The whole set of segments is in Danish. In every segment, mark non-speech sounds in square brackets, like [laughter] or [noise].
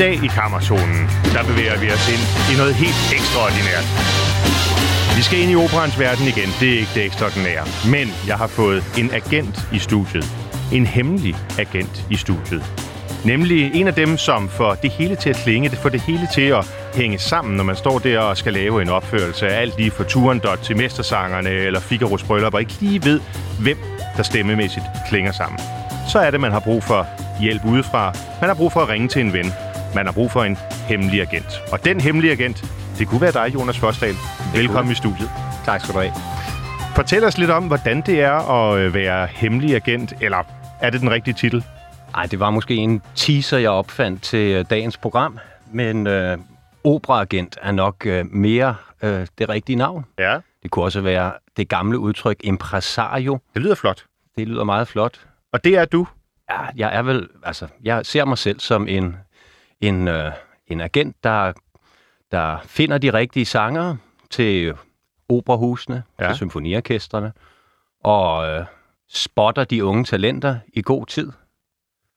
Dag i Kammerzonen, der bevæger vi os ind i noget helt ekstraordinært. Vi skal ind i operans verden igen, det er ikke det ekstraordinære. Men jeg har fået en agent i studiet. En hemmelig agent i studiet. Nemlig en af dem, som får det hele til at klinge, det får det hele til at hænge sammen, når man står der og skal lave en opførelse af alt lige fra Turandot til Mestersangerne eller Figaro's Bryllup, og ikke lige ved, hvem der stemmemæssigt klinger sammen. Så er det, man har brug for hjælp udefra. Man har brug for at ringe til en ven. Man har brug for en hemmelig agent. Og den hemmelige agent, det kunne være dig, Jonas Forsdal. Velkommen i studiet. Tak skal du have. Fortæl os lidt om, hvordan det er at øh, være hemmelig agent, eller er det den rigtige titel? Ej, det var måske en teaser, jeg opfandt til øh, dagens program, men øh, operaagent er nok øh, mere øh, det rigtige navn. Ja. Det kunne også være det gamle udtryk impresario. Det lyder flot. Det lyder meget flot. Og det er du. Ja, jeg er vel, altså, jeg ser mig selv som en, en, øh, en agent, der, der finder de rigtige sanger til operahusene, Ja. til symfoniorkestrene, og øh, spotter de unge talenter i god tid.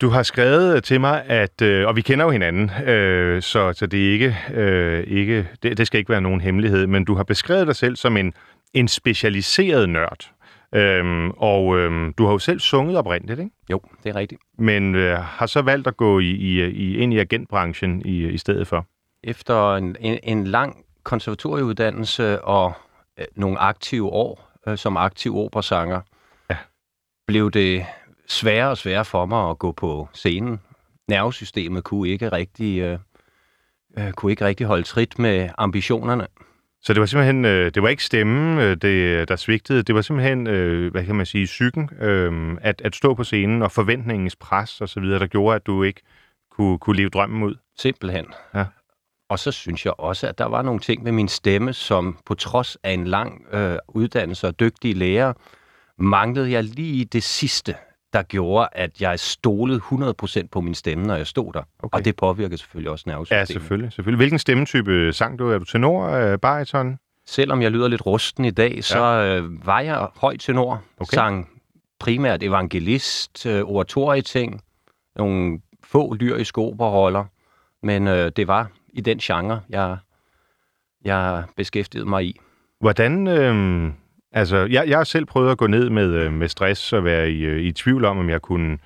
Du har skrevet til mig, at, øh, og vi kender jo hinanden, øh, så, så det er ikke, øh, ikke det, det skal ikke være nogen hemmelighed, men du har beskrevet dig selv som en, en specialiseret nørd. Øhm, og øhm, du har jo selv sunget oprindeligt, ikke? Jo, det er rigtigt. men øh, har så valgt at gå i, i, i, ind i agentbranchen i, i stedet for. Efter en, en, en lang konservatorieuddannelse og øh, nogle aktive år øh, som aktiv operasanger, Ja. blev det sværere og sværere for mig at gå på scenen. Nervesystemet kunne ikke rigtig, øh, øh, kunne ikke rigtig holde trit med ambitionerne. Så det var simpelthen, øh, det var ikke stemmen, øh, det, der svigtede, det var simpelthen, øh, hvad kan man sige, psyken, øh, at, at stå på scenen og forventningens pres og så videre, der gjorde, at du ikke kunne, kunne leve drømmen ud. Simpelthen. Ja. Og så synes jeg også, at der var nogle ting med min stemme, som på trods af en lang øh, uddannelse og dygtige lærer, manglede jeg lige det sidste, der gjorde, at jeg stolede 100% på min stemme, når jeg stod der. Okay. Og det påvirker selvfølgelig også nervesystemet. Ja, selvfølgelig, selvfølgelig. Hvilken stemmetype sang du? Er du tenor, øh, bariton? Selvom jeg lyder lidt rusten i dag, så øh, var jeg høj tenor. Okay. Sang primært evangelist, øh, oratorieting, nogle få lyriske operroller. Men øh, det var i den genre, jeg, jeg beskæftigede mig i. Hvordan, øh, altså, jeg, jeg har selv prøvet at gå ned med, øh, med stress og være i, øh, i tvivl om, om jeg kunne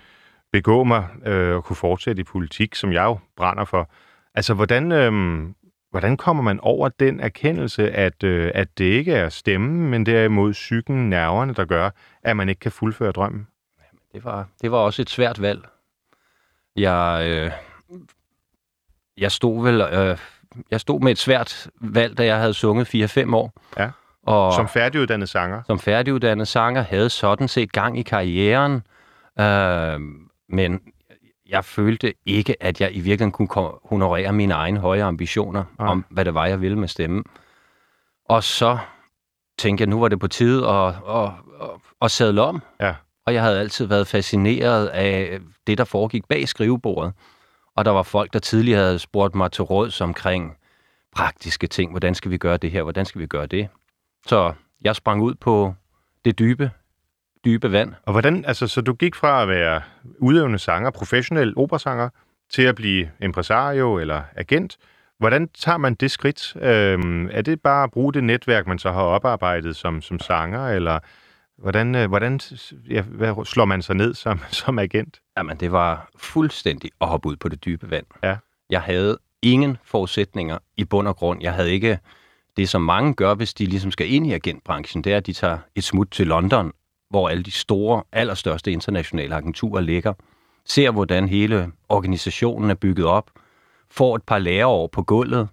begå mig øh, og kunne fortsætte i politik, som jeg jo brænder for. Altså, hvordan, øh, hvordan kommer man over den erkendelse, at, øh, at det ikke er stemmen, men derimod psyken, nerverne, der gør, at man ikke kan fuldføre drømmen? Det var, det var også et svært valg. Jeg, øh, jeg stod vel øh, jeg stod med et svært valg, da jeg havde sunget 4-5 år. Ja. Og Som færdiguddannet sanger. som færdiguddannet sanger havde sådan set gang i karrieren, øh, men jeg følte ikke, at jeg i virkeligheden kunne honorere mine egne høje ambitioner Nej. om, hvad det var, jeg ville med stemmen. Og så tænkte jeg, nu var det på tide at, at, at, at sadle om. Ja. Og jeg havde altid været fascineret af det, der foregik bag skrivebordet. Og der var folk, der tidligere havde spurgt mig til råds omkring praktiske ting. Hvordan skal vi gøre det her? Hvordan skal vi gøre det? Så jeg sprang ud på det dybe, dybe vand. Og hvordan, altså, så du gik fra at være udøvende sanger, professionel operasanger, til at blive impresario eller agent. Hvordan tager man det skridt? Øhm, er det bare at bruge det netværk, man så har oparbejdet som, som sanger, eller hvordan, øh, hvordan ja, hvad slår man sig ned som, [laughs] som agent? Jamen, det var fuldstændig at hoppe ud på det dybe vand. Ja. Jeg havde ingen forudsætninger i bund og grund. Jeg havde ikke det, som mange gør, hvis de ligesom skal ind i agentbranchen, det er, at de tager et smut til London, hvor alle de store, allerstørste internationale agenturer ligger, ser, hvordan hele organisationen er bygget op, får et par læreår på gulvet,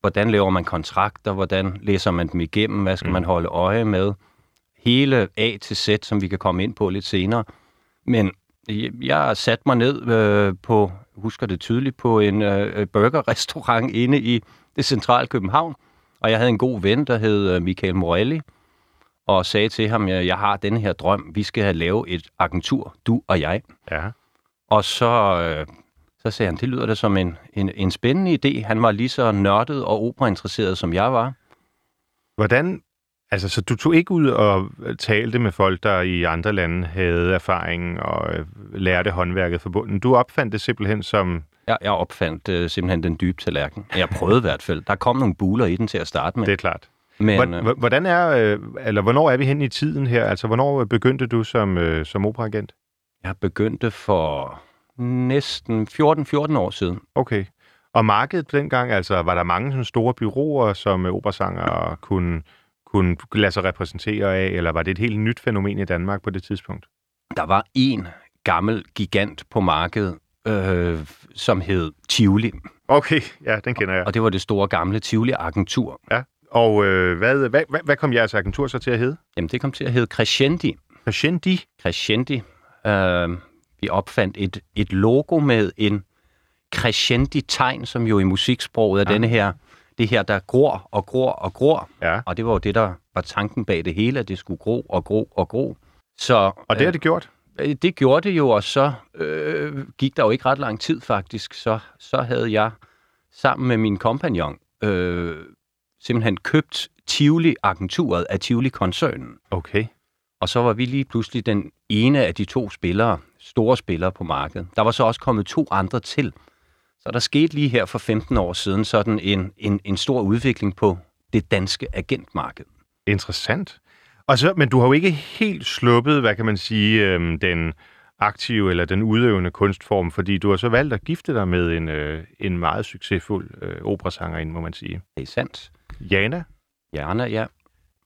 hvordan laver man kontrakter, hvordan læser man dem igennem, hvad skal Mm. man holde øje med, hele A til Z, som vi kan komme ind på lidt senere. Men Jeg, jeg satte mig ned øh, på, husker det tydeligt, på en øh, burgerrestaurant inde i det centrale København, og jeg havde en god ven, der hed øh, Michael Morelli, og sagde til ham, jeg har denne her drøm, vi skal have lave et agentur, du og jeg. Ja. Og så, øh, så sagde han, det lyder da som en, en, en spændende idé. Han var lige så nørdet og operainteresseret, som jeg var. Hvordan, altså så du tog ikke ud og talte med folk, der i andre lande havde erfaring og øh, lærte håndværket forbundet. Du opfandt det simpelthen som... Jeg, jeg opfandt øh, simpelthen den dybe tallerken. Jeg prøvede i hvert fald. Der kom nogle buler i den til at starte med. Det er klart. Men, øh, Hvor- Hvordan er, øh, eller hvornår er vi hen i tiden her? Altså, hvornår begyndte du som, øh, som operaagent? jeg begyndte for næsten 14-14 år siden. Okay. Og markedet dengang, altså, var der mange sådan store byråer, som øh, operasanger kunne, kunne lade sig repræsentere af, eller var det et helt nyt fænomen i Danmark på det tidspunkt? Der var en gammel gigant på markedet, øh, som hed Tivoli. Okay, ja, den kender jeg. Og det var det store gamle Tivoli-agentur. Ja. Og øh, hvad, hvad, hvad, hvad kom jeres agentur så til at hedde? Jamen, det kom til at hedde Crescendi. Crescendi. Crescendi. Øh, vi opfandt et, et logo med en crescendi-tegn, som jo i musiksproget er Ja. denne her, det her, der gror og gror og gror. Ja. Og det var jo det, der var tanken bag det hele, at det skulle gro og gro og gro. Så, Og det har det gjort. Øh, Det gjorde det jo, og så øh, gik der jo ikke ret lang tid faktisk. Så, så havde jeg sammen med min kompagnon øh, simpelthen købt Tivoli-agenturet af Tivoli-koncernen. Okay. Og så var vi lige pludselig den ene af de to spillere, store spillere på markedet. Der var så også kommet to andre til. Så der skete lige her for 15 år siden sådan en, en, en stor udvikling på det danske agentmarked. Interessant. Og så, men du har jo ikke helt sluppet, hvad kan man sige, øhm, den aktive eller den udøvende kunstform, fordi du har så valgt at gifte dig med en, øh, en meget succesfuld øh, operasangerinde, må man sige. Det er sandt. Jana, Jana, ja.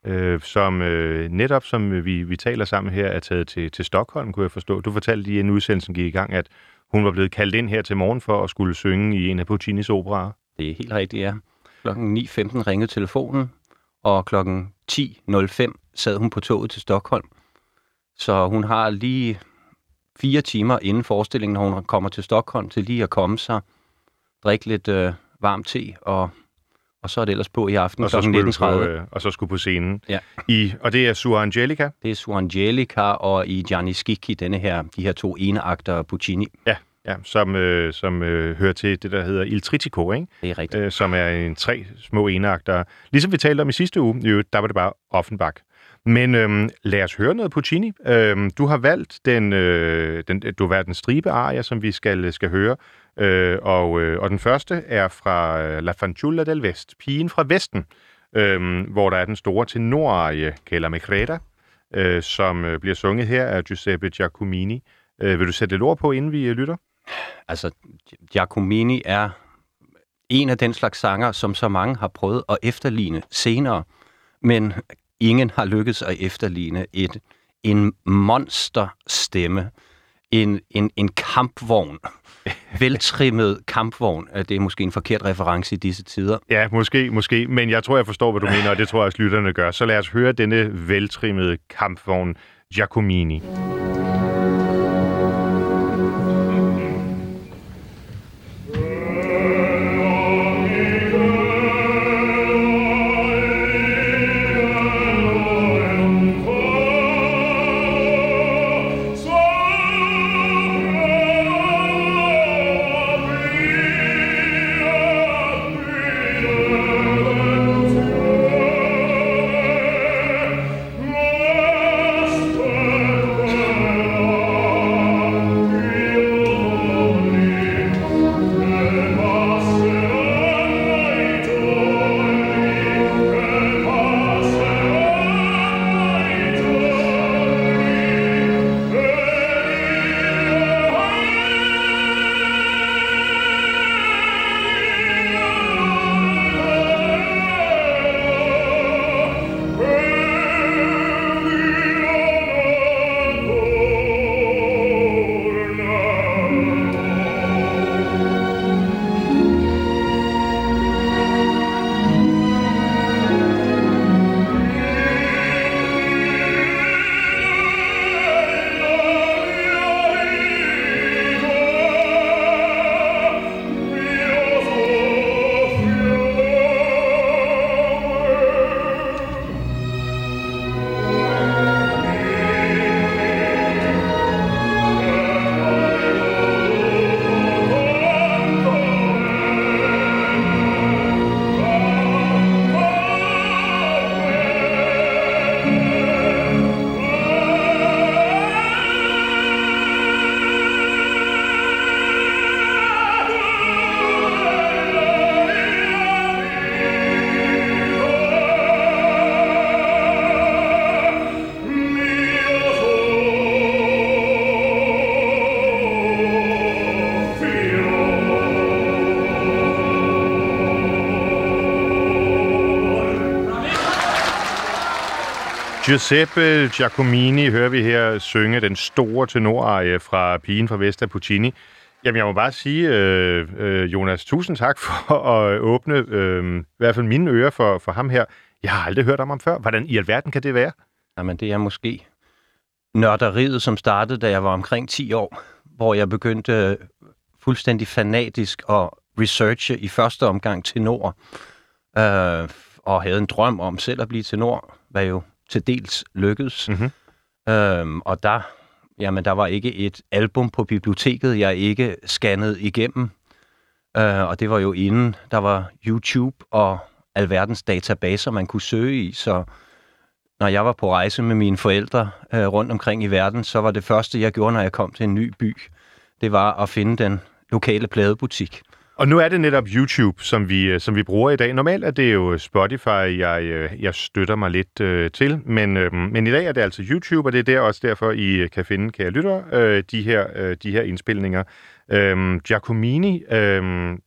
øh, som øh, netop som vi, vi taler sammen her, er taget til, til Stockholm, kunne jeg forstå. Du fortalte lige, inden udsendelsen gik i gang, at hun var blevet kaldt ind her til morgen for at skulle synge i en af Puccinis operaer. Det er helt rigtigt, ja. Klokken 9.15 ringede telefonen, og klokken 10.05 sad hun på toget til Stockholm. Så hun har lige fire timer inden forestillingen, når hun kommer til Stockholm, til lige at komme sig, drikke lidt øh, varm te, og, og så er det ellers på i aften Og så, kl. skulle 19.30. du på, øh, og så skulle på scenen. Ja. I, og det er Sua Angelica. Det er Su Angelica og i Gianni Schicchi, denne her, de her to eneakter Puccini. Ja, ja som, øh, som øh, hører til det, der hedder Il Tritico, ikke? Det er rigtigt. Øh, som er en tre små enagter. Ligesom vi talte om i sidste uge, jo, der var det bare Offenbach. Men øhm, lad os høre noget Puccini. Øhm, du har valgt den, øh, den, du har valgt den stribe aria, som vi skal, øh, skal høre. Øh, og, øh, og den første er fra øh, La Fanciulla del Vest, pigen fra Vesten, øh, hvor der er den store tenorarie, Kella Mecreta, øh, som øh, bliver sunget her af Giuseppe Giacomini. Øh, vil du sætte lidt ord på, inden vi øh, lytter? Altså, Giacomini er en af den slags sanger, som så mange har prøvet at efterligne senere, men ingen har lykkedes at efterligne et, en monsterstemme, en, en, en kampvogn, [laughs] veltrimmet kampvogn. Det er måske en forkert reference i disse tider. Ja, måske, måske, men jeg tror, jeg forstår, hvad du mener, og det tror jeg også, lytterne gør. Så lad os høre denne veltrimmede kampvogn Giacomini. Thank Giuseppe Giacomini hører vi her synge den store tenorarie fra Pigen fra Vesta Puccini. Jamen, jeg må bare sige, øh, øh, Jonas, tusind tak for [laughs] at åbne øh, i hvert fald mine ører for, for ham her. Jeg har aldrig hørt om ham før. Hvordan i alverden kan det være? Jamen, det er måske nørderiet, som startede, da jeg var omkring 10 år, hvor jeg begyndte øh, fuldstændig fanatisk at researche i første omgang tenor, øh, og havde en drøm om selv at blive tenor, hvad jo til dels lykkedes. Mhm. Øhm, og der, jamen, der var ikke et album på biblioteket, jeg ikke scannede igennem. Øh, og det var jo inden der var YouTube og alverdens databaser, man kunne søge i. Så når jeg var på rejse med mine forældre øh, rundt omkring i verden, så var det første, jeg gjorde, når jeg kom til en ny by, det var at finde den lokale pladebutik. Og nu er det netop YouTube, som vi, øh, som vi bruger i dag. Normalt er det jo Spotify, jeg, øh, jeg støtter mig lidt øh, til, men, øh, men i dag er det altså YouTube, og det er der også derfor, I øh, kan finde, kære lytter, øh, de, her, øh, de her indspilninger. Øh, Giacomini, øh,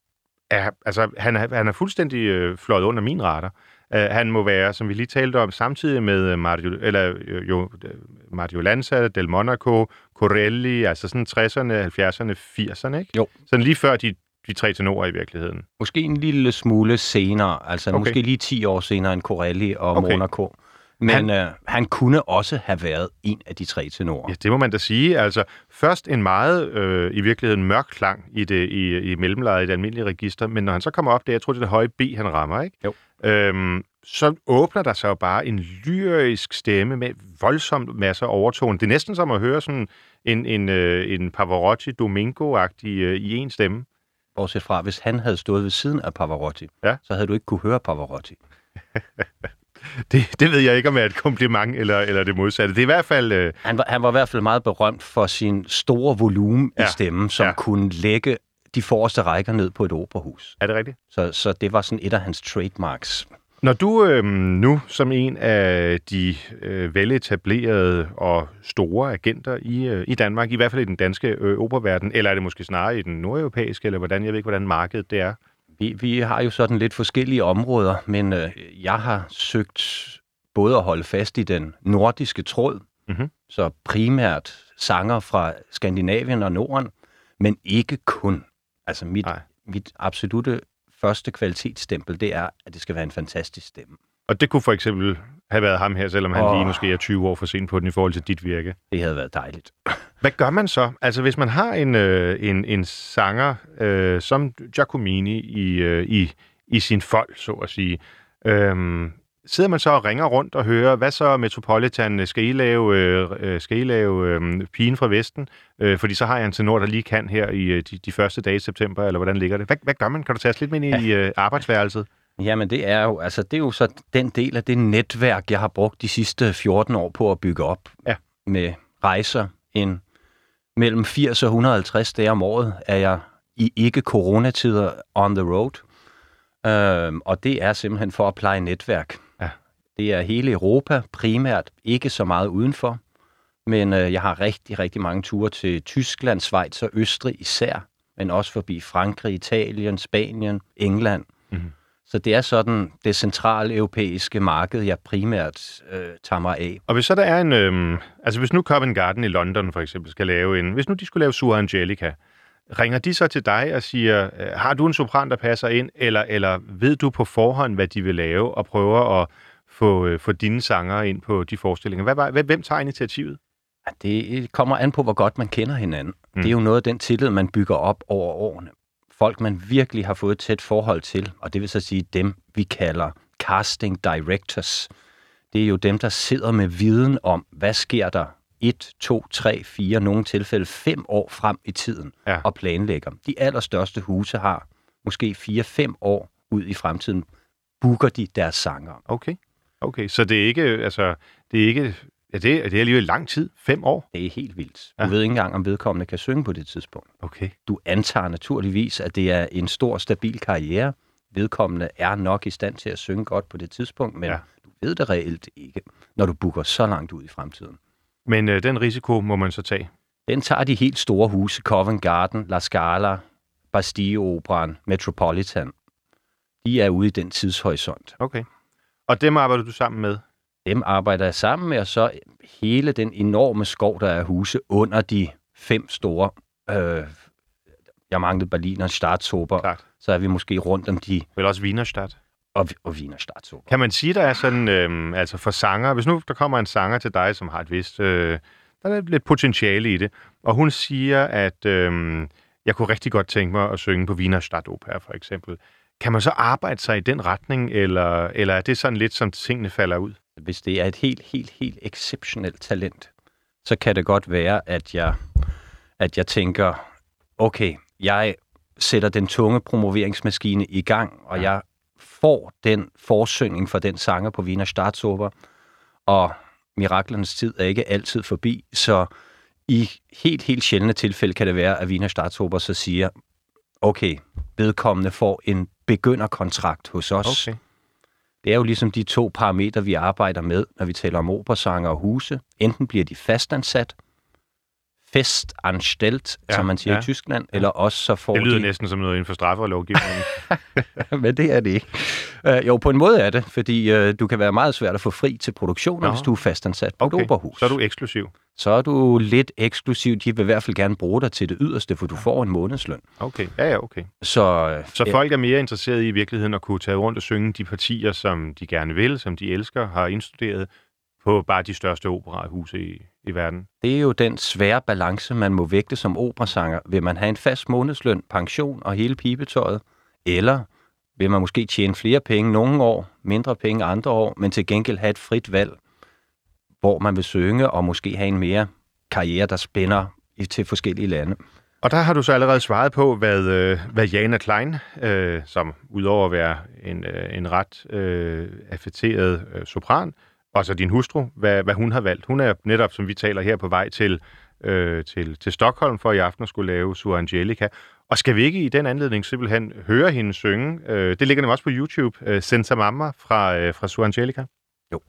er, altså, han, er, han er fuldstændig øh, fløjet under min radar. Uh, han må være, som vi lige talte om, samtidig med Mario, eller, jo, Mario Lanza, Del Monaco, Corelli, altså sådan 60'erne, 70'erne, 80'erne, ikke? Jo. Sådan lige før de, de tre tenorer i virkeligheden. Måske en lille smule senere, altså Okay. måske lige 10 år senere end Corelli og Okay. Monaco. Men han, øh, han kunne også have været en af de tre tenorer. Ja, det må man da sige. Altså, først en meget, øh, i virkeligheden, mørk klang i, det, i, i mellemlejet i det almindelige register, men når han så kommer op der, jeg tror, det er det høje B, han rammer, ikke? Jo. Øhm, så åbner der sig jo bare en lyrisk stemme med voldsomt masser af overtone. Det er næsten som at høre sådan en, en, øh, en Pavarotti Domingo-agtig øh, i en stemme. Bortset fra, hvis han havde stået ved siden af Pavarotti, Ja. så havde du ikke kunne høre Pavarotti. [laughs] Det, det ved jeg ikke, om er et kompliment eller, eller det modsatte. Det er i hvert fald... Øh, Han var, han var i hvert fald meget berømt for sin store volumen Ja. i stemmen, som Ja. ja. kunne lægge de forreste rækker ned på et operahus. er det rigtigt? Så, så det var sådan et af hans trademarks. Når du øh, nu som en af de øh, veletablerede og store agenter i, øh, i Danmark, i hvert fald i den danske øh, operaverden, eller er det måske snarere i den nordeuropæiske, eller hvordan, jeg ved ikke, hvordan markedet det er. Vi, vi har jo sådan lidt forskellige områder, men øh, jeg har søgt både at holde fast i den nordiske tråd, Mhm. så primært sanger fra Skandinavien og Norden, men ikke kun. Altså mit, mit absolute første kvalitetsstempel, det er, at det skal være en fantastisk stemme. Og det kunne for eksempel have været ham her, selvom han Åh. lige måske er 20 år for sent på den i forhold til dit virke. Det havde været dejligt. Hvad gør man så? Altså hvis man har en, øh, en, en sanger øh, som Giacomini i, øh, i, i sin fold, så at sige, øh, sidder man så og ringer rundt og hører, hvad så Metropolitan, skal I lave, øh, øh, skal I lave øh, Pigen fra Vesten? Øh, fordi så har jeg en tenor, der lige kan her i øh, de, de første dage i september, eller hvordan ligger det? Hvad, hvad gør man? Kan du tage os lidt med ind i øh, arbejdsværelset? Jamen det er jo, altså det er jo så den del af det netværk, jeg har brugt de sidste 14 år på at bygge op. Ja. Med rejser en mellem 80 og 150 dage om året er jeg i ikke-coronatider on the road. Øhm, og det er simpelthen for at pleje netværk. Det er hele Europa primært, ikke så meget udenfor. Men øh, jeg har rigtig, rigtig mange ture til Tyskland, Schweiz og Østrig især, men også forbi Frankrig, Italien, Spanien, England. Mhm. Så det er sådan det centrale europæiske marked, jeg primært øh, tager mig af. Og hvis så der er en... Øhm, altså hvis nu Covent Garden i London for eksempel skal lave en... Hvis nu de skulle lave Sura Angelica, ringer de så til dig og siger, øh, har du en sopran, der passer ind, eller, eller ved du på forhånd, hvad de vil lave, og prøver at få, øh, få dine sanger ind på de forestillinger? Hvad, var- hvem, hvem tager initiativet? Ja, Det kommer an på, hvor godt man kender hinanden. Mm. Det er jo noget af den tillid, man bygger op over årene. Folk, man virkelig har fået et tæt forhold til, og det vil så sige dem, vi kalder casting directors. Det er jo dem, der sidder med viden om, hvad sker der 1, 2, 3, 4, nogle tilfælde 5 år frem i tiden Ja. og planlægger. De allerstørste huse har måske 4-5 år ud i fremtiden, booker de deres sanger. Okay. Okay, så det er ikke, altså, det er ikke, ja, det, er- det er alligevel lang tid, fem år. Det er helt vildt. Ja. Du ved ikke engang, om vedkommende kan synge på det tidspunkt. Okay. Du antager naturligvis, at det er en stor, stabil karriere. Vedkommende er nok i stand til at synge godt på det tidspunkt, men Ja. ja. du ved det reelt ikke, når du booker så langt ud i fremtiden. Men øh, den risiko må man så tage. Den tager de helt store huse, Covent Garden, La Scala, Bastille Operan, Metropolitan. De er ude i den tidshorisont. Okay. Og dem arbejder du sammen med? Dem arbejder jeg sammen med, og så hele den enorme skov, der er huse under de fem store. Øh, jeg manglede Berliner Startsober, Klart. så er vi måske rundt om de, Vel også Wienerstadt. og, og Wiener Startsober. Kan man sige, der er sådan, øh, altså for sanger, hvis nu der kommer en sanger til dig, som har et vist, øh, der er lidt potentiale i det, og hun siger, at øh, jeg kunne rigtig godt tænke mig at synge på Wiener Stadtoper for eksempel. Kan man så arbejde sig i den retning, eller, eller er det sådan lidt, som tingene falder ud? Hvis det er et helt, helt, helt exceptionelt talent, så kan det godt være, at jeg, at jeg tænker, okay, jeg sætter den tunge promoveringsmaskine i gang, og jeg får den forsyning for den sanger på Wiener Staatsoper, og miraklernes tid er ikke altid forbi, så i helt, helt sjældne tilfælde kan det være, at Wiener Staatsoper så siger, okay, vedkommende får en begynderkontrakt hos os. Okay. Det er jo ligesom de to parametre, vi arbejder med, når vi taler om operasanger og huse. Enten bliver de fastansat, festanstelt, Ja, ja, som man siger ja. ja. i Tyskland, eller også så får Det lyder de... næsten som noget inden for straffelovgivningen. [laughs] Men det er det ikke. Uh, jo, på en måde er det, fordi uh, du kan være meget svært at få fri til produktioner, Nå. hvis du er fastansat på Okay, et operahus. så er du eksklusiv. så er du lidt eksklusiv. De vil i hvert fald gerne bruge dig til det yderste, for du får en månedsløn. Okay, ja, ja, okay. Så, øh, Så folk er mere interesserede i i virkeligheden at kunne tage rundt og synge de partier, som de gerne vil, som de elsker, har indstuderet på bare de største operahuse i, i verden. Det er jo den svære balance, man må vægte som operasanger. Vil man have en fast månedsløn, pension og hele pibetøjet? Eller vil man måske tjene flere penge nogle år, mindre penge andre år, men til gengæld have et frit valg, hvor man vil synge og måske have en mere karriere, der spænder til forskellige lande? Og der har du så allerede svaret på, hvad, øh, hvad Jana Klein, øh, som udover at være en, øh, en ret øh, affetteret øh, sopran, og så din hustru, hvad, hvad hun har valgt. Hun er netop, som vi taler her, på vej til, øh, til, til Stockholm for i aften at skulle lave Sur Angelica. Og skal vi ikke i den anledning simpelthen høre hende synge? Øh, det ligger nemlig også på YouTube. Øh, Senza Mamma fra, øh, fra Sur Angelica. Jo.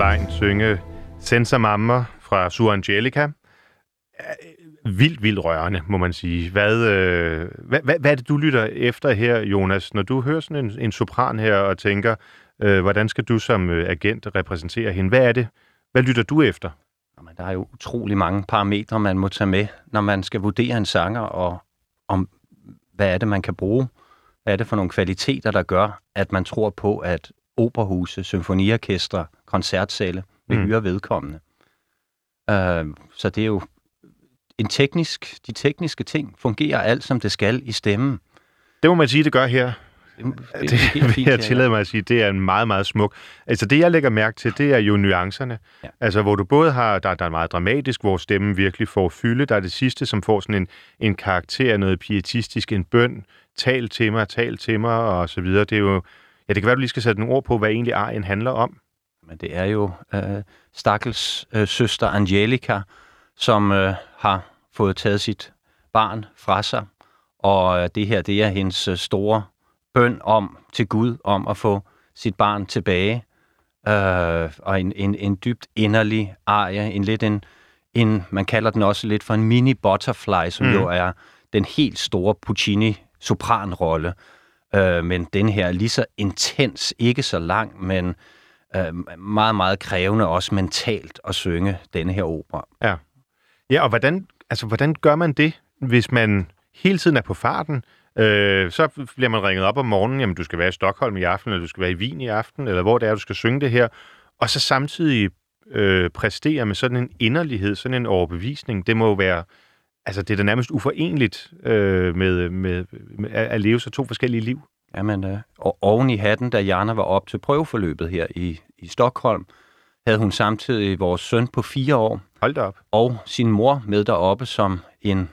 Klein synge Senza Mamma fra Sur Angelica. Øh, vildt, vildt rørende, må man sige. Hvad, øh, hvad, hvad, hvad er det, du lytter efter her, Jonas, når du hører sådan en, en sopran her og tænker, øh, hvordan skal du som øh, agent repræsentere hende? Hvad er det? Hvad lytter du efter? Jamen, der er jo utrolig mange parametre, man må tage med, når man skal vurdere en sanger, og om hvad er det, man kan bruge. Hvad er det for nogle kvaliteter, der gør, at man tror på, at operahuse, symfoniorkestre, koncertsale vil mm. hyre vedkommende. Uh, så det er jo en teknisk, de tekniske ting fungerer alt, som det skal i stemmen. Det må man sige, det gør her. Det, det, det vil jeg tillade mig at sige, det er en meget, meget smuk. Altså det, jeg lægger mærke til, det er jo nuancerne. Ja. Altså hvor du både har, der, der er meget dramatisk, hvor stemmen virkelig får fylde. Der er det sidste, som får sådan en, en karakter, noget pietistisk, en bøn, tal til mig, tal til mig, og så videre. Det er jo, ja, det kan være, du lige skal sætte nogle ord på, hvad egentlig arien handler om. Men det er jo øh, Stakkels øh, søster Angelica, som øh, har fået taget sit barn fra sig, og øh, det her, det er hendes øh, store bøn om til Gud, om at få sit barn tilbage, øh, og en, en, en dybt inderlig arie, en lidt en, en, man kalder den også lidt for en mini butterfly, som mm. jo er den helt store Puccini sopranrolle, øh, men den her er lige så intens, ikke så lang, men øh, meget, meget krævende også mentalt at synge denne her opera. Ja, ja og hvordan, altså, hvordan gør man det, hvis man hele tiden er på farten? Øh, så bliver man ringet op om morgenen, jamen du skal være i Stockholm i aften, eller du skal være i Wien i aften, eller hvor det er, du skal synge det her, og så samtidig øh, præstere med sådan en inderlighed, sådan en overbevisning. Det må jo være, altså det er da nærmest uforenligt øh, med, med, med at leve så to forskellige liv. Jamen, øh, og oven i hatten, da Jana var op til prøveforløbet her i, i Stockholm, havde hun samtidig vores søn på fire år. Hold da op. Og sin mor med deroppe som en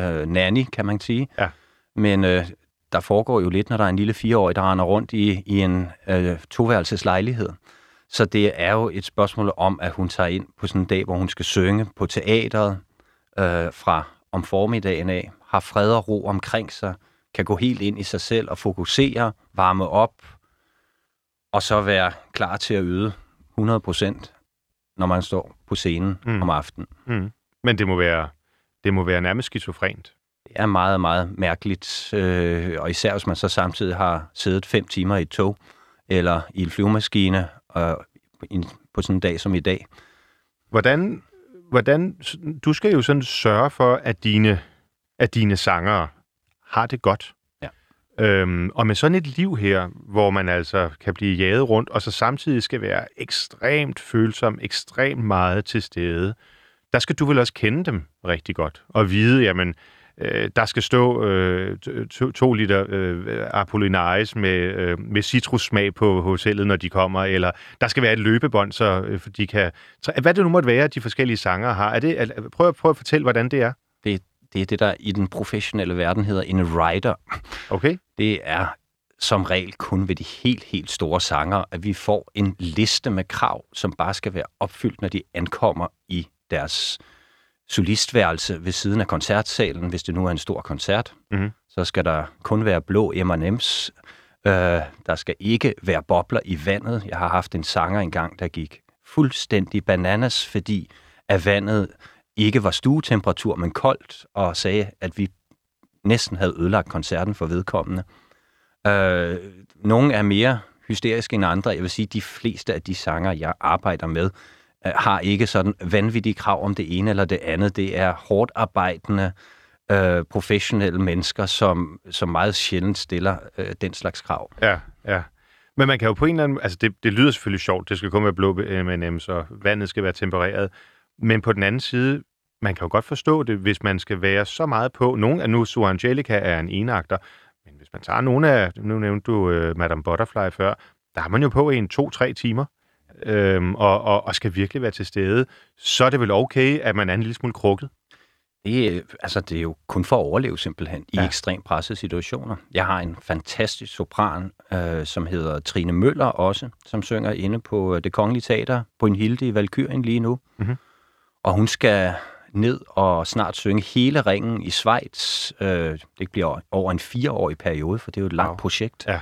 øh, nanny, kan man sige. Ja. Men øh, der foregår jo lidt, når der er en lille fireårig, der render rundt i, i en øh, toværelseslejlighed. Så det er jo et spørgsmål om, at hun tager ind på sådan en dag, hvor hun skal synge på teateret øh, fra om formiddagen af, har fred og ro omkring sig, kan gå helt ind i sig selv og fokusere, varme op, og så være klar til at yde 100 procent, når man står på scenen mm. om aftenen. Mm. Men det må være, det må være nærmest skizofrent. Det er meget, meget mærkeligt, øh, og især hvis man så samtidig har siddet fem timer i et tog, eller i en flyvemaskine, og på sådan en dag som i dag. Hvordan, hvordan, du skal jo sådan sørge for, at dine, at dine sangere har det godt. Ja. Øhm, og med sådan et liv her, hvor man altså kan blive jaget rundt, og så samtidig skal være ekstremt følsom, ekstremt meget til stede, der skal du vel også kende dem rigtig godt, og vide, jamen, øh, der skal stå øh, to, to liter øh, Apollinaris med, øh, med citrussmag på hotellet, når de kommer, eller der skal være et løbebånd, så øh, de kan... Hvad det nu måtte være, de forskellige sanger har. Er det, prøv, prøv at fortælle, hvordan det er. Det, det er det, der i den professionelle verden hedder en writer. Okay. Det er som regel kun ved de helt, helt store sanger, at vi får en liste med krav, som bare skal være opfyldt, når de ankommer i deres solistværelse ved siden af koncertsalen, hvis det nu er en stor koncert. Mm-hmm. Så skal der kun være blå M&M's. Øh, der skal ikke være bobler i vandet. Jeg har haft en sanger engang, der gik fuldstændig bananas, fordi at vandet ikke var stuetemperatur, men koldt, og sagde, at vi næsten havde ødelagt koncerten for vedkommende. Øh, nogle er mere hysteriske end andre. Jeg vil sige, at de fleste af de sanger, jeg arbejder med, Øh, har ikke sådan vanvittige krav om det ene eller det andet. Det er hårdt arbejdende, øh, professionelle mennesker, som, som meget sjældent stiller øh, den slags krav. Ja, ja. Men man kan jo på en eller anden... Altså, det, det lyder selvfølgelig sjovt. Det skal kun være blå M&M's, og vandet skal være tempereret. Men på den anden side, man kan jo godt forstå det, hvis man skal være så meget på. Nogle af nu, Sue Angelica er en enagter, men hvis man tager nogle af, nu nævnte du uh, Madame Butterfly før, der har man jo på en to-tre timer, øhm, og, og, og skal virkelig være til stede, så er det vel okay, at man er en lille smule krukket? Det, altså, det er jo kun for at overleve simpelthen ja. i ekstremt pressede situationer. Jeg har en fantastisk sopran, øh, som hedder Trine Møller også, som synger inde på øh, det kongelige teater på en hilde i Valkyrien lige nu. Mm-hmm. Og hun skal ned og snart synge hele ringen i Schweiz. Øh, det bliver over en fireårig periode, for det er jo et langt wow. projekt. Ja.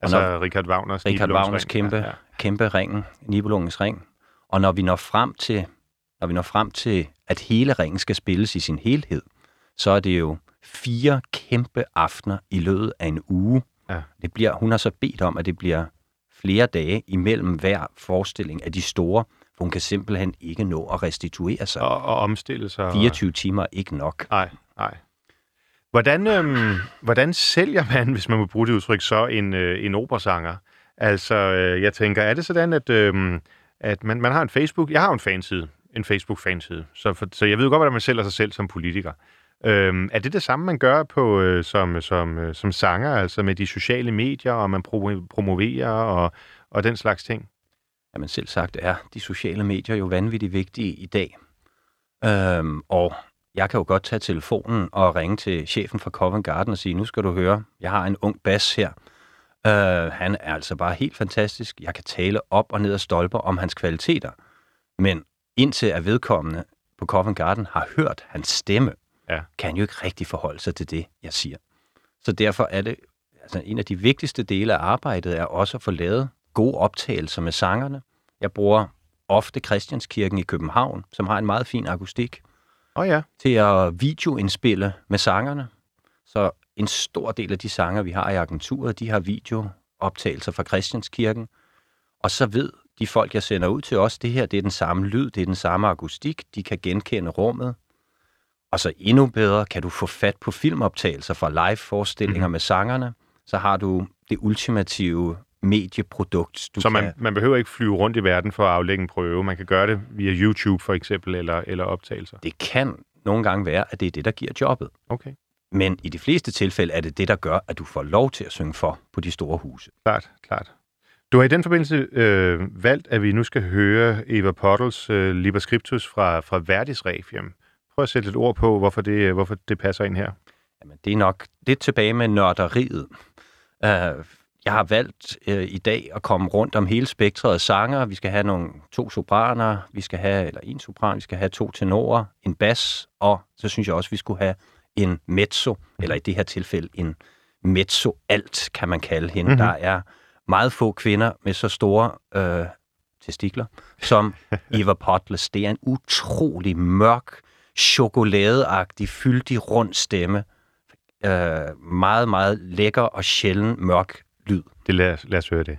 Altså når, Richard Wagners Richard Wagners kæmpe, ja, ja. kæmpe ringen, Nibelungens ring. Og når vi når frem til, når vi når frem til, at hele ringen skal spilles i sin helhed, så er det jo fire kæmpe aftener i løbet af en uge. Ja. Det bliver, hun har så bedt om, at det bliver flere dage imellem hver forestilling af de store, for hun kan simpelthen ikke nå at restituere sig. Og, og omstille sig. 24 timer er ikke nok. Nej. Hvordan, øhm, hvordan sælger man, [laughs] hvis man må bruge det udtryk, så en, øh, en operasanger? Altså, øh, jeg tænker, er det sådan, at, øh, at man, man har en Facebook... Jeg har en fanside, en Facebook-fanside, så, for, så jeg ved godt, hvordan man sælger sig selv som politiker. Øhm, er det det samme, man gør på øh, som, som, øh, som sanger, altså med de sociale medier, og man pro- promoverer og, og den slags ting? Jamen selv sagt er de sociale medier jo vanvittigt vigtige i dag. Øhm, og jeg kan jo godt tage telefonen og ringe til chefen for Covent Garden og sige, nu skal du høre, jeg har en ung bas her. Øh, han er altså bare helt fantastisk. Jeg kan tale op og ned af stolper om hans kvaliteter. Men indtil at vedkommende på Covent Garden har hørt hans stemme, ja. kan han jo ikke rigtig forholde sig til det, jeg siger. Så derfor er det, altså en af de vigtigste dele af arbejdet er også at få lavet gode optagelser med sangerne. Jeg bruger ofte Christianskirken i København, som har en meget fin akustik, oh ja. til at videoindspille med sangerne. Så en stor del af de sanger, vi har i agenturet, de har videooptagelser fra Christianskirken. Og så ved de folk, jeg sender ud til os, det her det er den samme lyd, det er den samme akustik, de kan genkende rummet. Og så endnu bedre kan du få fat på filmoptagelser fra live-forestillinger mm. med sangerne. Så har du det ultimative medieprodukt. Du så man, kan... man behøver ikke flyve rundt i verden for at aflægge en prøve. Man kan gøre det via YouTube for eksempel, eller, eller optagelser. Det kan nogle gange være, at det er det, der giver jobbet. Okay. Men i de fleste tilfælde er det det, der gør, at du får lov til at synge for på de store huse. Klart, klart. Du har i den forbindelse øh, valgt, at vi nu skal høre Eva Pottels øh, Liber Scriptus fra, fra Verdis Requiem. Prøv at sætte lidt ord på, hvorfor det, hvorfor det passer ind her. Jamen, det er nok lidt tilbage med nørderiet. Uh, jeg har valgt uh, i dag at komme rundt om hele spektret af sanger. Vi skal have nogle to sopraner, vi skal have, eller en sopran, vi skal have to tenorer, en bas, og så synes jeg også, vi skulle have en mezzo, eller i det her tilfælde en mezzo-alt, kan man kalde hende. Mm-hmm. Der er meget få kvinder med så store øh, testikler som [laughs] Eva Potles. Det er en utrolig mørk, chokoladeagtig, fyldig, rund stemme. Øh, meget, meget lækker og sjælden mørk. Det lad, lad os høre det.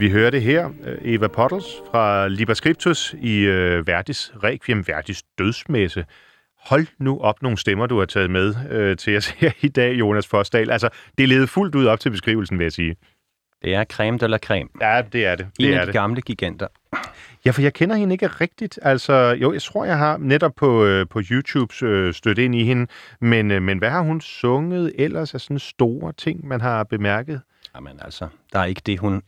Vi hører det her, øh, Eva Pottles fra Liber Scriptus i øh, Verdis Requiem, Verdis dødsmesse. Hold nu op nogle stemmer, du har taget med øh, til os [laughs] her i dag, Jonas Forsdal. Altså, det leder fuldt ud op til beskrivelsen, vil jeg sige. Det er creme de la creme. Ja, det er det. det en er af de det. gamle giganter. Ja, for jeg kender hende ikke rigtigt. Altså, jo, jeg tror, jeg har netop på, øh, på YouTube øh, stødt ind i hende. Men, øh, men hvad har hun sunget ellers af sådan store ting, man har bemærket? Jamen altså, der er ikke det, hun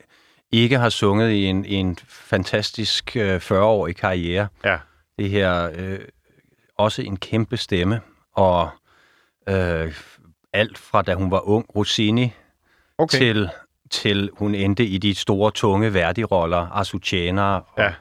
ikke har sunget i en, i en fantastisk øh, 40-årig karriere. Ja. Det her, øh, også en kæmpe stemme, og øh, alt fra da hun var ung, Rossini, Okay. til, til hun endte i de store, tunge værdiroller, Azucena og, Ja.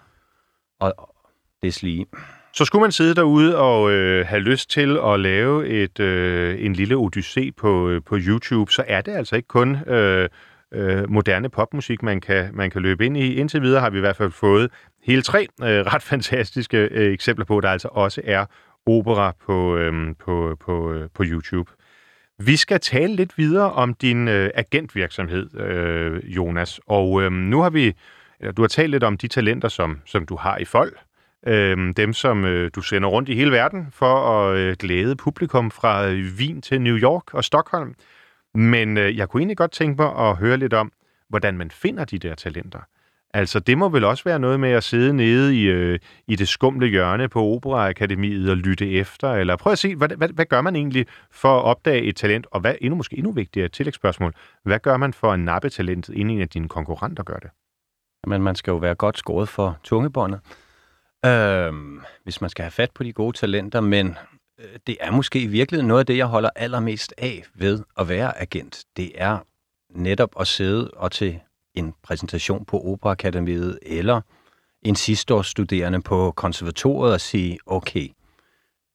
og, og deslige. Så skulle man sidde derude og øh, have lyst til at lave et øh, en lille odyssé på, øh, på YouTube, så er det altså ikke kun øh, øh, moderne popmusik, man kan, man kan løbe ind i. Indtil videre har vi i hvert fald fået hele tre øh, ret [laughs] fantastiske øh, eksempler på, der altså også er opera på, øh, på, på, øh, på YouTube. Vi skal tale lidt videre om din øh, agentvirksomhed, øh, Jonas. Og øh, nu har vi, eller du har talt lidt om de talenter, som, som du har i folk. Øh, dem, som øh, du sender rundt i hele verden for at øh, glæde publikum fra øh, Wien til New York og Stockholm. Men øh, jeg kunne egentlig godt tænke mig at høre lidt om, hvordan man finder de der talenter. Altså, det må vel også være noget med at sidde nede i, øh, i det skumle hjørne på Operaakademiet og lytte efter, eller prøv at se, hvad, hvad, hvad gør man egentlig for at opdage et talent, og hvad endnu måske endnu vigtigere et tillægsspørgsmål, hvad gør man for at nappe talentet, inden en af dine konkurrenter gør det? Men man skal jo være godt skåret for tungebåndet, øh, hvis man skal have fat på de gode talenter. Men det er måske i virkeligheden noget af det, jeg holder allermest af ved at være agent. Det er netop at sidde og til en præsentation på Operaakademiet eller en sidsteårsstuderende på konservatoriet og sige, okay,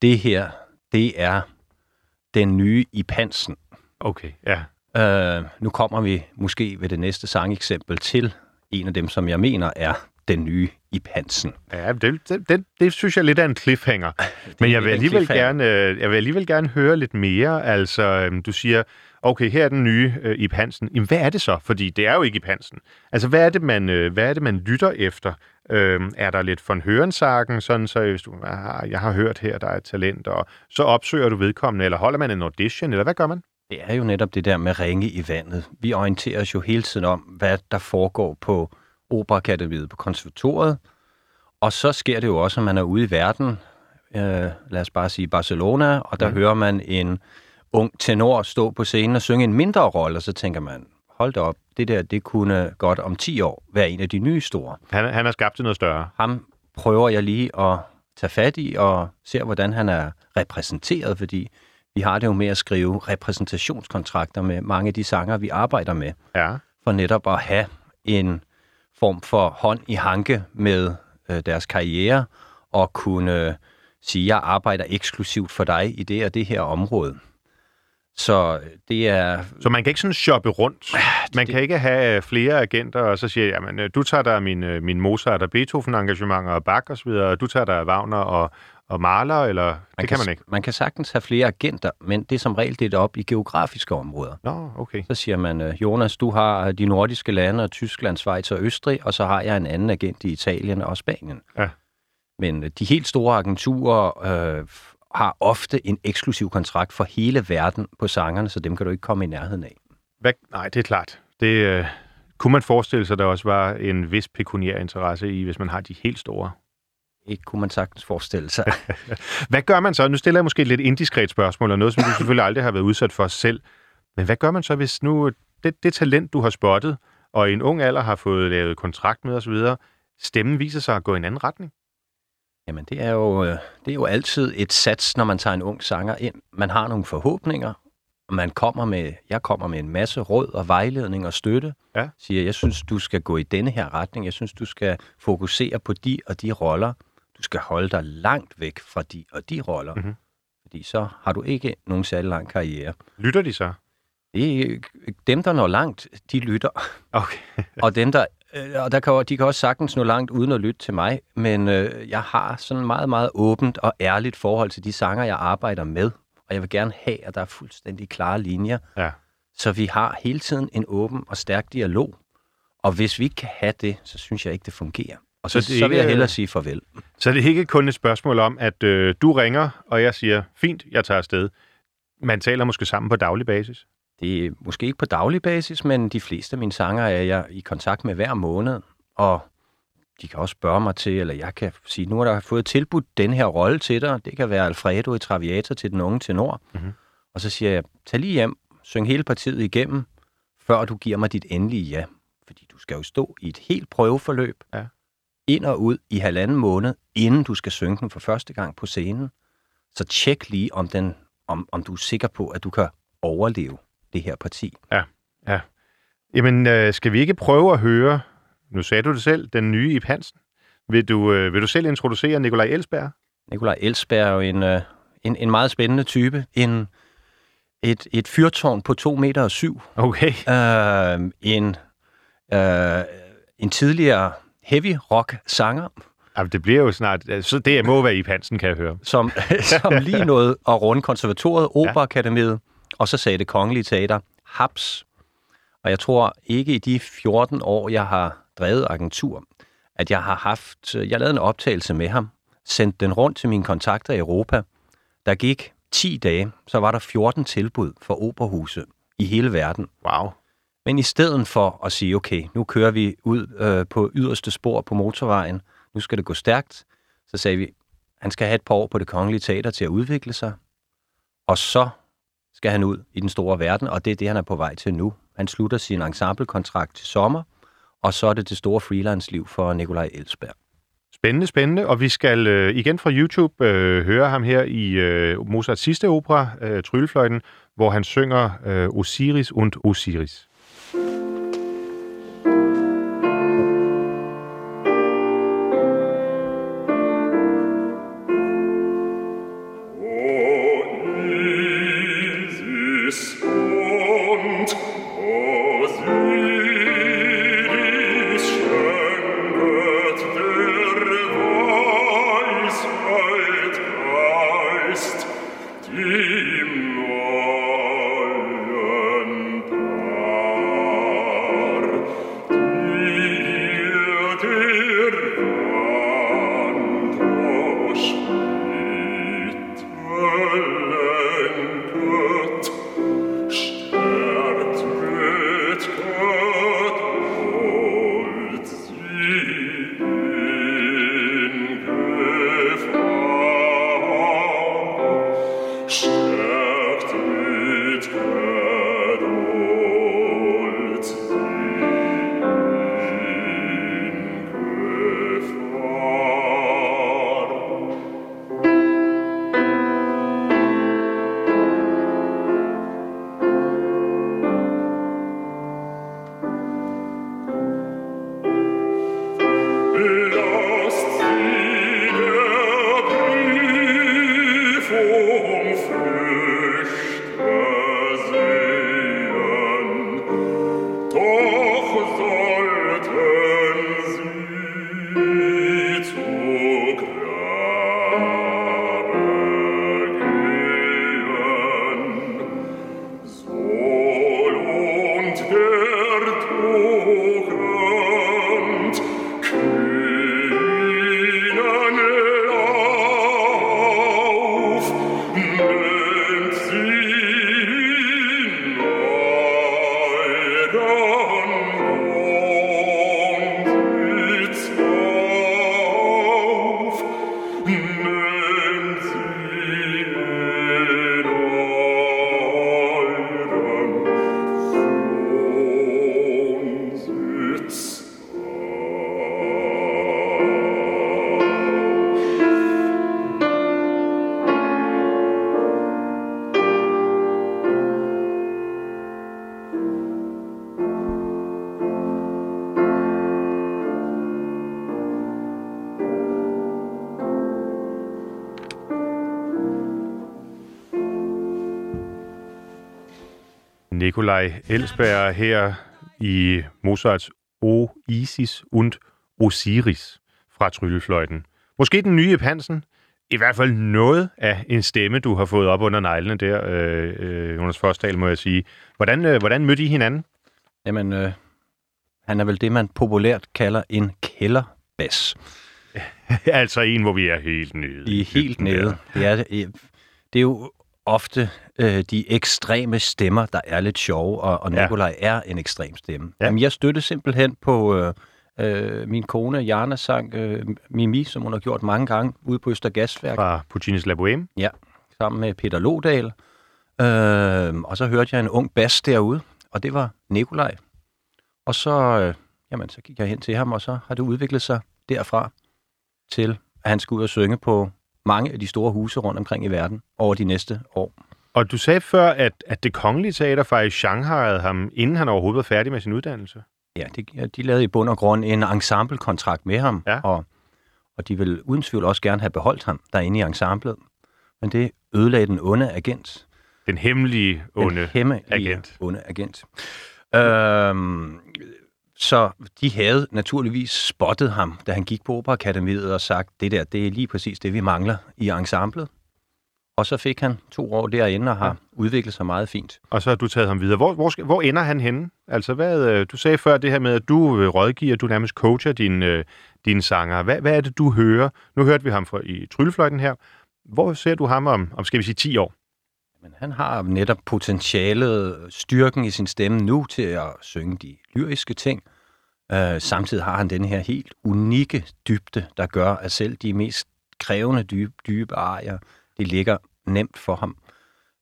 det her, det er den nye i pansen. Okay, ja. Øh, nu kommer vi måske ved det næste sangeksempel til en af dem, som jeg mener er den nye i pansen. Ja, det, det, det, det synes jeg lidt er en cliffhanger. [laughs] Men jeg vil, alligevel gerne, øh, jeg vil alligevel gerne høre lidt mere. Altså, øhm, du siger, okay, her er den nye øh, i Hansen. Jamen, hvad er det så? Fordi det er jo ikke i Hansen. Altså, hvad er det, man, øh, hvad er det, man lytter efter? Øhm, er der lidt von Hørensagen, sådan så hvis du, ah, jeg har hørt her, der er et talent, og så opsøger du vedkommende, eller holder man en audition, eller hvad gør man? Det er jo netop det der med ringe i vandet. Vi orienterer os jo hele tiden om, hvad der foregår på Operaakademiet på konservatoriet. Og så sker det jo også, at man er ude i verden, øh, lad os bare sige Barcelona, og der mm. hører man en ung tenor stå på scenen og synge en mindre rolle, og så tænker man, hold da op, det der, det kunne godt om 10 år være en af de nye store. Han, han er skabt noget større. Ham prøver jeg lige at tage fat i og ser, hvordan han er repræsenteret, fordi vi har det jo med at skrive repræsentationskontrakter med mange af de sanger, vi arbejder med, Ja. for netop at have en form for hånd i hanke med øh, deres karriere og kunne øh, sige, jeg arbejder eksklusivt for dig i det og det her område. Så øh, det er Så man kan ikke sådan shoppe rundt. Man det- kan ikke have øh, flere agenter, og så siger jamen, øh, du tager dig min, min Mozart og Beethoven-engagementer og Bach og så videre, og du tager dig Wagner og, og Mahler, eller det kan man ikke. Man kan sagtens have flere agenter, men det er som regel delt op i geografiske områder. Nå, okay. Så siger man, øh, Jonas, du har de nordiske lande, og Tyskland, Schweiz og Østrig, og så har jeg en anden agent i Italien og Spanien. Ja. Men øh, de helt store agenturer øh, har ofte en eksklusiv kontrakt for hele verden på sangerne, så dem kan du ikke komme i nærheden af. Hvad? Nej, det er klart. Det øh, kunne man forestille sig, at der også var en vis pekuniær interesse i, hvis man har de helt store. Ikke kunne man sagtens forestille sig. [laughs] Hvad gør man så? Nu stiller jeg måske et lidt indiskret spørgsmål, og noget, som du [laughs] selvfølgelig aldrig har været udsat for selv. Men hvad gør man så, hvis nu det, det talent, du har spottet, og i en ung alder har fået lavet kontrakt med osv., stemmen viser sig at gå i en anden retning? Jamen, det er, jo, øh, det er jo altid et sats, når man tager en ung sanger ind. Man har nogle forhåbninger, og man kommer med, jeg kommer med en masse råd og vejledning og støtte. Ja. Siger, jeg synes, du skal gå i denne her retning. Jeg synes, du skal fokusere på de og de roller. Du skal holde dig langt væk fra de og de roller. Mhm. Fordi så har du ikke nogen særlig lang karriere. Lytter de så? Det dem, der når langt, de lytter. Okay. [laughs] Og dem, der, øh, og der kan, de kan også sagtens nå langt uden at lytte til mig, men øh, jeg har sådan meget, meget åbent og ærligt forhold til de sanger, jeg arbejder med. Og jeg vil gerne have, at der er fuldstændig klare linjer, Ja. så vi har hele tiden en åben og stærk dialog. Og hvis vi ikke kan have det, så synes jeg ikke, det fungerer. Og så, Så det så vil jeg hellere sige farvel. Så det er ikke kun et spørgsmål om, at øh, du ringer, og jeg siger, fint, jeg tager afsted. Man taler måske sammen på daglig basis. Det er måske ikke på daglig basis, men de fleste af mine sanger er jeg i kontakt med hver måned. Og de kan også spørge mig til, eller jeg kan sige, nu har der fået tilbudt den her rolle til dig. Det kan være Alfredo i Traviata til den unge tenor. Mhm. Mm-hmm. Og så siger jeg, tag lige hjem, syng hele partiet igennem, før du giver mig dit endelige ja. Fordi du skal jo stå i et helt prøveforløb, Ja. Ind og ud i halvanden måned, inden du skal synge den for første gang på scenen. Så tjek lige, om, den, om, om du er sikker på, at du kan overleve det her parti. Jamen, øh, skal vi ikke prøve at høre, nu sagde du det selv, den nye Ip Hansen. Vil du, øh, vil du selv introducere Nikolaj Elsberg? Nikolaj Elsberg er jo en, øh, en, en meget spændende type. En, et, et fyrtårn på 2 meter og syv. Okay. Øh, en, øh, en tidligere heavy rock sanger, Jamen, det bliver jo snart... Så det må være Ip Hansen, kan jeg høre. som, [laughs] som lige nåede at runde konservatoriet, Operakademiet, og så sagde det kongelige teater, haps. Og jeg tror ikke i de 14 år, jeg har drevet agentur, at jeg har haft... Jeg lavede en optagelse med ham, sendte den rundt til mine kontakter i Europa. Der gik 10 dage, så var der 14 tilbud for operahuse i hele verden. Wow. Men i stedet for at sige, okay, nu kører vi ud øh, på yderste spor på motorvejen, nu skal det gå stærkt, så sagde vi, han skal have et par år på det kongelige teater til at udvikle sig, og så skal han ud i den store verden, og det er det, han er på vej til nu. Han slutter sin ensemblekontrakt til sommer, og så er det det store freelance-liv for Nikolaj Elsberg. Spændende, spændende. Og vi skal øh, igen fra YouTube øh, høre ham her i øh, Mozarts sidste opera, øh, Tryllefløjten, hvor han synger øh, Osiris und Osiris. Nikolaj Elsberg her i Mozarts O Isis und Osiris fra Tryllefløjten. Måske den nye Ip Hansen. I hvert fald noget af en stemme, du har fået op under neglene der, øh, øh, Jonas Forsdal, må jeg sige. Hvordan, øh, hvordan mødte I hinanden? Jamen, øh, Han er vel det, man populært kalder en kælderbas. [laughs] altså en, hvor vi er helt nede. I er helt nede. Det er, det er jo ofte øh, de ekstreme stemmer, der er lidt sjove, og, og Ja. Nikolaj er en ekstrem stemme. Ja. Jamen, jeg støttede simpelthen på øh, øh, min kone, Jana, sang øh, Mimi, som hun har gjort mange gange, ude på Østergasværk, Fra Puccinis La Boheme. ja, sammen med Peter Lodal. Øh, og så hørte jeg en ung bas derude, og det var Nikolaj. Og så, øh, jamen, så gik jeg hen til ham, og så har det udviklet sig derfra til, at han skal ud og synge på mange af de store huse rundt omkring i verden over de næste år. Og du sagde før, at, at det kongelige teater faktisk Shanghai'ede ham, inden han overhovedet var færdig med sin uddannelse. Ja, de, de lavede i bund og grund en ensemblekontrakt med ham, Ja. og, og de vil uden tvivl også gerne have beholdt ham derinde i ensemblet. Men det ødelagde den onde agent. Den hemmelige onde. den hemmelige agent. onde agent. Øhm, så de havde naturligvis spottet ham, da han gik på Operakademiet og sagt, det der, det er lige præcis det, vi mangler i ensemblet. Og så fik han to år derinde og har ja. udviklet sig meget fint. Og så har du taget ham videre. Hvor, hvor, hvor ender han henne? Altså, hvad, øh, du sagde før det her med, at du øh, rådgiver, du nærmest coacher dine, øh, dine sanger. Hvad, hvad er det, du hører? Nu hørte vi ham fra, i Tryllefløjten her. Hvor ser du ham om, om skal vi sige, 10 år? Men han har netop potentialet, styrken i sin stemme nu til at synge de lyriske ting. Øh, samtidig har han den her helt unikke dybde, der gør, at selv de mest krævende dybe, dybe arier, det ligger nemt for ham.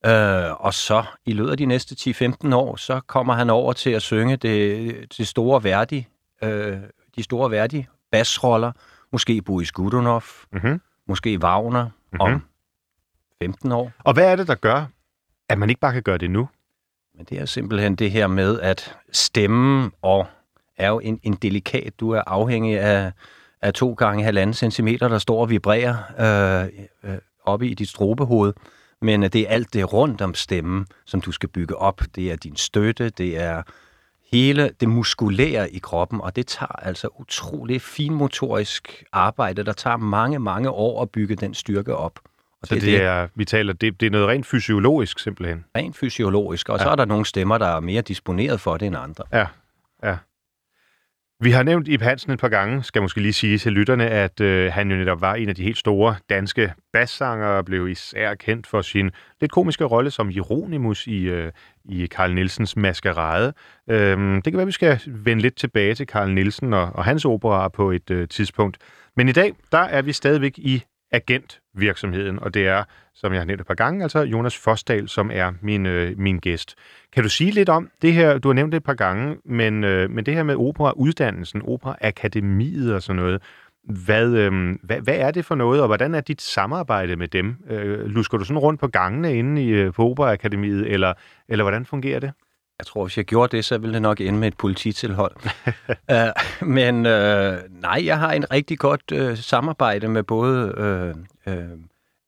Øh, og så i løbet af de næste 10-15 år, så kommer han over til at synge det, det store værdi, øh, de store værdi basroller, måske Boris Godunov, Mm-hmm. måske Wagner mm-hmm. om 15 år. Og hvad er det, der gør, at man ikke bare kan gøre det nu? Men det er simpelthen det her med, at stemmen og er jo en, en delikat. Du er afhængig af, af to gange halvanden centimeter, der står og vibrerer øh, øh, oppe i dit strobehoved. Men øh, det er alt det rundt om stemmen, som du skal bygge op. Det er din støtte, det er hele det muskulære i kroppen, og det tager altså utrolig finmotorisk arbejde, der tager mange, mange år at bygge den styrke op. Så det, det er, vi taler, det, det er noget rent fysiologisk simpelthen. rent fysiologisk, og ja. Så er der nogle stemmer, der er mere disponeret for det end andre. Ja, ja. Vi har nævnt Ib Hansen et par gange, skal måske lige sige til lytterne, at øh, han jo netop var en af de helt store danske bassanger og blev især kendt for sin lidt komiske rolle som Hieronymus i, øh, i Carl Nielsens Maskerade. Øhm, det kan være, vi skal vende lidt tilbage til Carl Nielsen og, og hans opera på et øh, tidspunkt. Men i dag, der er vi stadigvæk i agentvirksomheden, og det er, som jeg har nævnt et par gange, altså Jonas Fosdal, som er min, øh, min gæst. Kan du sige lidt om det her, du har nævnt det et par gange, men, øh, men det her med operauddannelsen, operaakademiet og sådan noget, hvad, øh, hvad, hvad er det for noget, og hvordan er dit samarbejde med dem? Øh, lusker du sådan rundt på gangene inde i, øh, på Operaakademiet, eller, eller hvordan fungerer det? Jeg tror, hvis jeg gjorde det, så ville det nok ende med et polititilhold. uh, [laughs] men uh, nej, jeg har en rigtig godt uh, samarbejde med både uh, uh,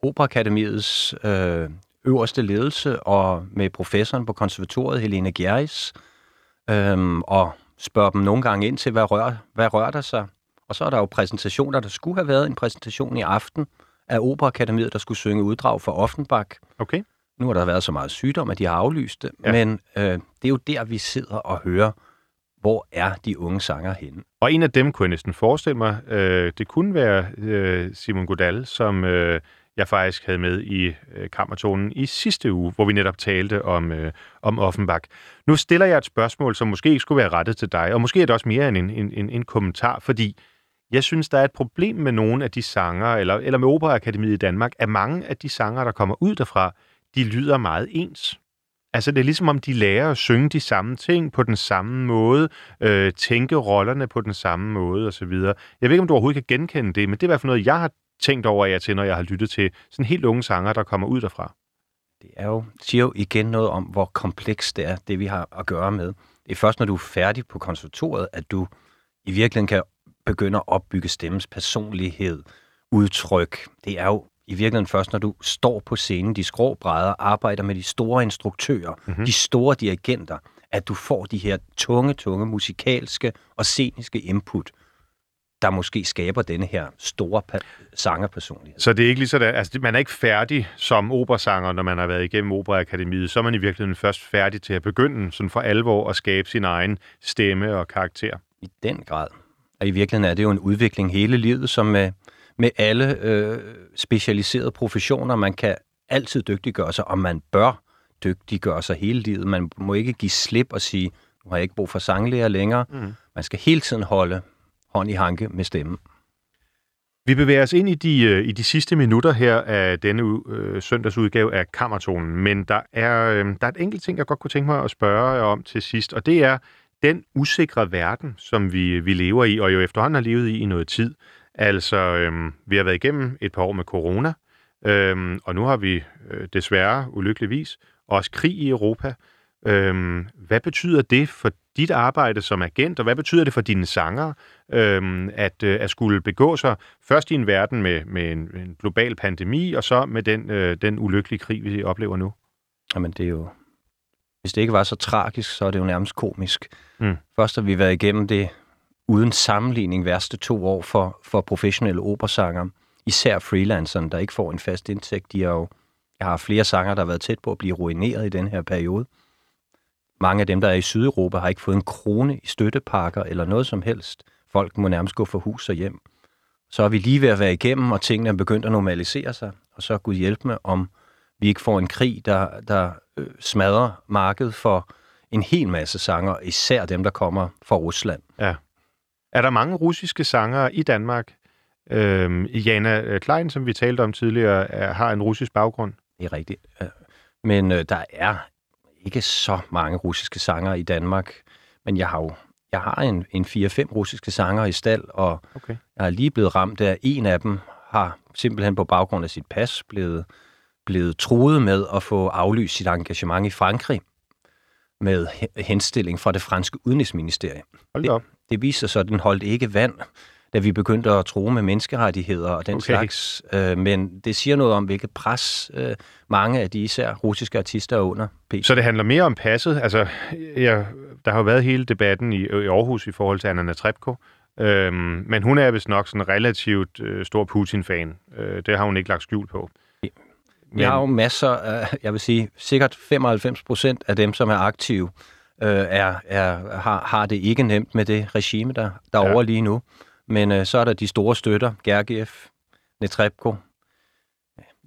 Operakademiets uh, øverste ledelse og med professoren på konservatoriet, Helene Gjerris, um, og spørger dem nogle gange ind til, hvad rører, hvad rører der sig. Og så er der jo præsentationer. Der skulle have været en præsentation i aften af Operakademiet, der skulle synge uddrag for Offenbach. Okay. Nu har der været så meget sygdom, at de har aflyst det, Ja. men øh, det er jo der, vi sidder og hører, hvor er de unge sanger henne. Og en af dem kunne jeg næsten forestille mig, øh, det kunne være øh, Simon Godal, som øh, jeg faktisk havde med i øh, kammertonen i sidste uge, hvor vi netop talte om, øh, om Offenbach. Nu stiller jeg et spørgsmål, som måske ikke skulle være rettet til dig, og måske er det også mere end en, en, en, en kommentar, fordi jeg synes, der er et problem med nogle af de sanger, eller, eller med Operaakademiet i Danmark, at mange af de sanger, der kommer ud derfra, de lyder meget ens. Altså, det er ligesom om, de lærer at synge de samme ting på den samme måde, øh, tænke rollerne på den samme måde osv. Jeg ved ikke, om du overhovedet kan genkende det, men det er i hvert fald noget, jeg har tænkt over jer til, når jeg har lyttet til sådan helt unge sanger, der kommer ud derfra. Det er jo, siger jo igen noget om, hvor komplekst det er, det vi har at gøre med. Det er først, når du er færdig på konservatoriet, at du i virkeligheden kan begynde at opbygge stemmens personlighed, udtryk. Det er jo i virkeligheden først, når du står på scenen, de skråbrædder, arbejder med de store instruktører, mm-hmm. de store dirigenter, at du får de her tunge, tunge musikalske og sceniske input, der måske skaber denne her store sangerpersonlighed. Så det er ikke lige sådan, altså man er ikke færdig som operasanger, når man har været igennem Operaakademiet. Så er man i virkeligheden først færdig til at begynde sådan for alvor at skabe sin egen stemme og karakter. I den grad. Og i virkeligheden er det jo en udvikling hele livet, som med, alle øh, specialiserede professioner, man kan altid dygtiggøre sig, og man bør dygtiggøre sig hele livet. Man må ikke give slip og sige, nu har jeg ikke brug for sanglærer længere. Mm. Man skal hele tiden holde hånd i hanke med stemmen. Vi bevæger os ind i de, øh, i de sidste minutter her af denne øh, søndagsudgave af Kammertonen, men der er, øh, der er et enkelt ting, jeg godt kunne tænke mig at spørge jer om til sidst, og det er den usikre verden, som vi, vi lever i, og jo efterhånden har levet i i noget tid. Altså, øh, vi har været igennem et par år med corona, øh, og nu har vi øh, desværre ulykkeligvis også krig i Europa. Øh, hvad betyder det for dit arbejde som agent, og hvad betyder det for dine sanger, øhm, at, øh, at skulle begå sig først i en verden med, med en, en global pandemi, og så med den, øh, den ulykkelige krig, vi oplever nu? Jamen, det er jo... Hvis det ikke var så tragisk, så er det jo nærmest komisk. Mm. Først har vi været igennem det uden sammenligning værste to år for, for professionelle operasanger. Især freelanceren, der ikke får en fast indtægt. De har jo, jeg har flere sanger, der har været tæt på at blive ruineret i den her periode. Mange af dem, der er i Sydeuropa, har ikke fået en krone i støttepakker eller noget som helst. Folk må nærmest gå for hus og hjem. Så er vi lige ved at være igennem, og tingene er begyndt at normalisere sig. Og så Gud hjælpe med, om vi ikke får en krig, der, der øh, smadrer markedet for en hel masse sanger, især dem, der kommer fra Rusland. Ja. Er der mange russiske sangere i Danmark? Øhm, Jana Klein, som vi talte om tidligere, er, har en russisk baggrund. Det er rigtigt. Øh, Men øh, der er ikke så mange russiske sanger i Danmark. Men jeg har jo jeg har en, en 4-5 russiske sanger i stald, og Okay. jeg er lige blevet ramt af, en af dem har simpelthen på baggrund af sit pas blevet, blevet truet med at få aflyst sit engagement i Frankrig med he- henstilling fra det franske udenrigsministerium. Hold op. Det viser sig så, at den holdt ikke vand, da vi begyndte at tro med menneskerettigheder og den Okay. slags. Øh, men det siger noget om, hvilket pres øh, mange af de især russiske artister er under. PT. Så det handler mere om passet. Altså, jeg, der har jo været hele debatten i, i Aarhus i forhold til Anna Netrebko, øhm, men hun er vist nok sådan en relativt øh, stor Putin-fan. Øh, det har hun ikke lagt skjul på. Vi har jo masser af, jeg vil sige, sikkert 95 procent af dem, som er aktive, øh, er, er, har, har det ikke nemt med det regime, der, der er Ja. over lige nu. Men øh, så er der de store støtter, Gergiev, Netrebko.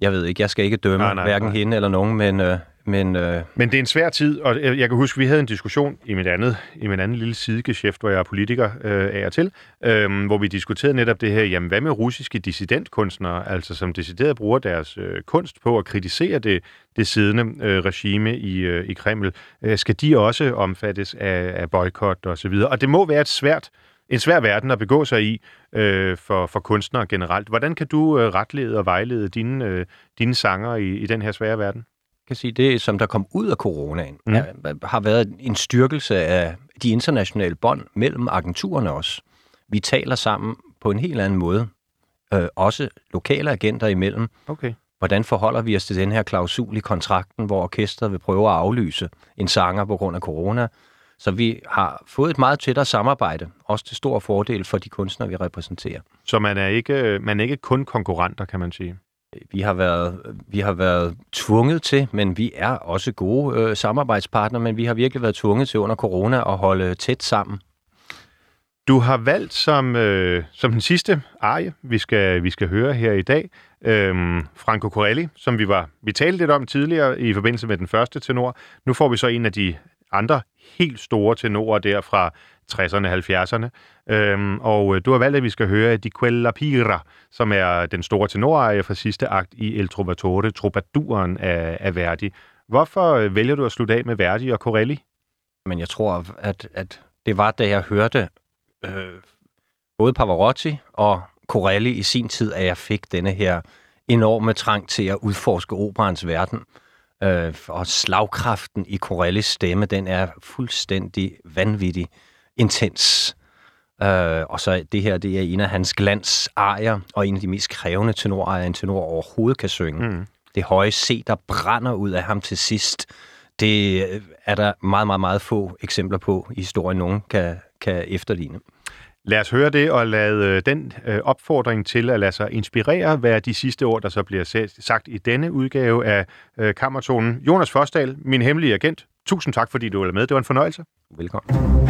Jeg ved ikke, jeg skal ikke dømme Nej, nej, hverken nej. hende eller nogen, men, øh, men øh, Men det er en svær tid, og jeg kan huske, vi havde en diskussion i mit andet, i min anden lille sidegeschæft, hvor jeg er politiker øh, af og til, øh, hvor vi diskuterede netop det her, jamen hvad med russiske dissidentkunstnere, altså som decideret bruger deres øh, kunst på at kritisere det, det siddende øh, regime i, øh, i Kreml, øh, skal de også omfattes af, af boykot og så videre. Og det må være et svært, en svær verden at begå sig i øh, for, for kunstnere generelt. Hvordan kan du øh, retlede og vejlede dine, øh, dine sanger i, i den her svære verden? Kan sige, det som der kom ud af coronaen, Mm. er, har været en styrkelse af de internationale bånd mellem agenturerne også. Vi taler sammen på en helt anden måde. Øh, også lokale agenter imellem. Okay. Hvordan forholder vi os til den her klausul i kontrakten, hvor orkestret vil prøve at aflyse en sanger på grund af corona? Så vi har fået et meget tættere samarbejde, også til stor fordel for de kunstnere, vi repræsenterer. Så man er ikke, man er ikke kun konkurrenter, kan man sige. Vi har været, vi har været tvunget til, men vi er også gode øh, samarbejdspartnere, men vi har virkelig været tvunget til under corona at holde tæt sammen. Du har valgt som, øh, som den sidste arie, vi skal, vi skal høre her i dag, øh, Franco Corelli, som vi var vi talte lidt om tidligere i forbindelse med den første tenor. Nu får vi så en af de andre helt store tenorer der fra 60'erne, 70'erne. Øhm, og øh, du har valgt, at vi skal høre Di Quella Pira, som er den store tenorarie fra sidste akt i El Trovatore, Troubadouren af, af Verdi. Hvorfor øh, vælger du at slutte af med Verdi og Corelli? Men jeg tror, at, at det var, da jeg hørte øh, både Pavarotti og Corelli i sin tid, at jeg fik denne her enorme trang til at udforske operans verden. Øh, og slagkraften i Corellis stemme, den er fuldstændig vanvittig intens. Øh, og så det her, det er en af hans glansarier, og en af de mest krævende tenorarier, en tenor overhovedet kan synge. Mm. Det høje C, der brænder ud af ham til sidst, det er der meget, meget, meget få eksempler på i historien, nogen kan, kan efterligne. Lad os høre det, og lad øh, den øh, opfordring til at lade sig inspirere være de sidste ord, der så bliver sagt i denne udgave af øh, Kammertonen. Jonas Forsdal, min hemmelige agent, tusind tak, fordi du var med. Det var en fornøjelse. Velkommen.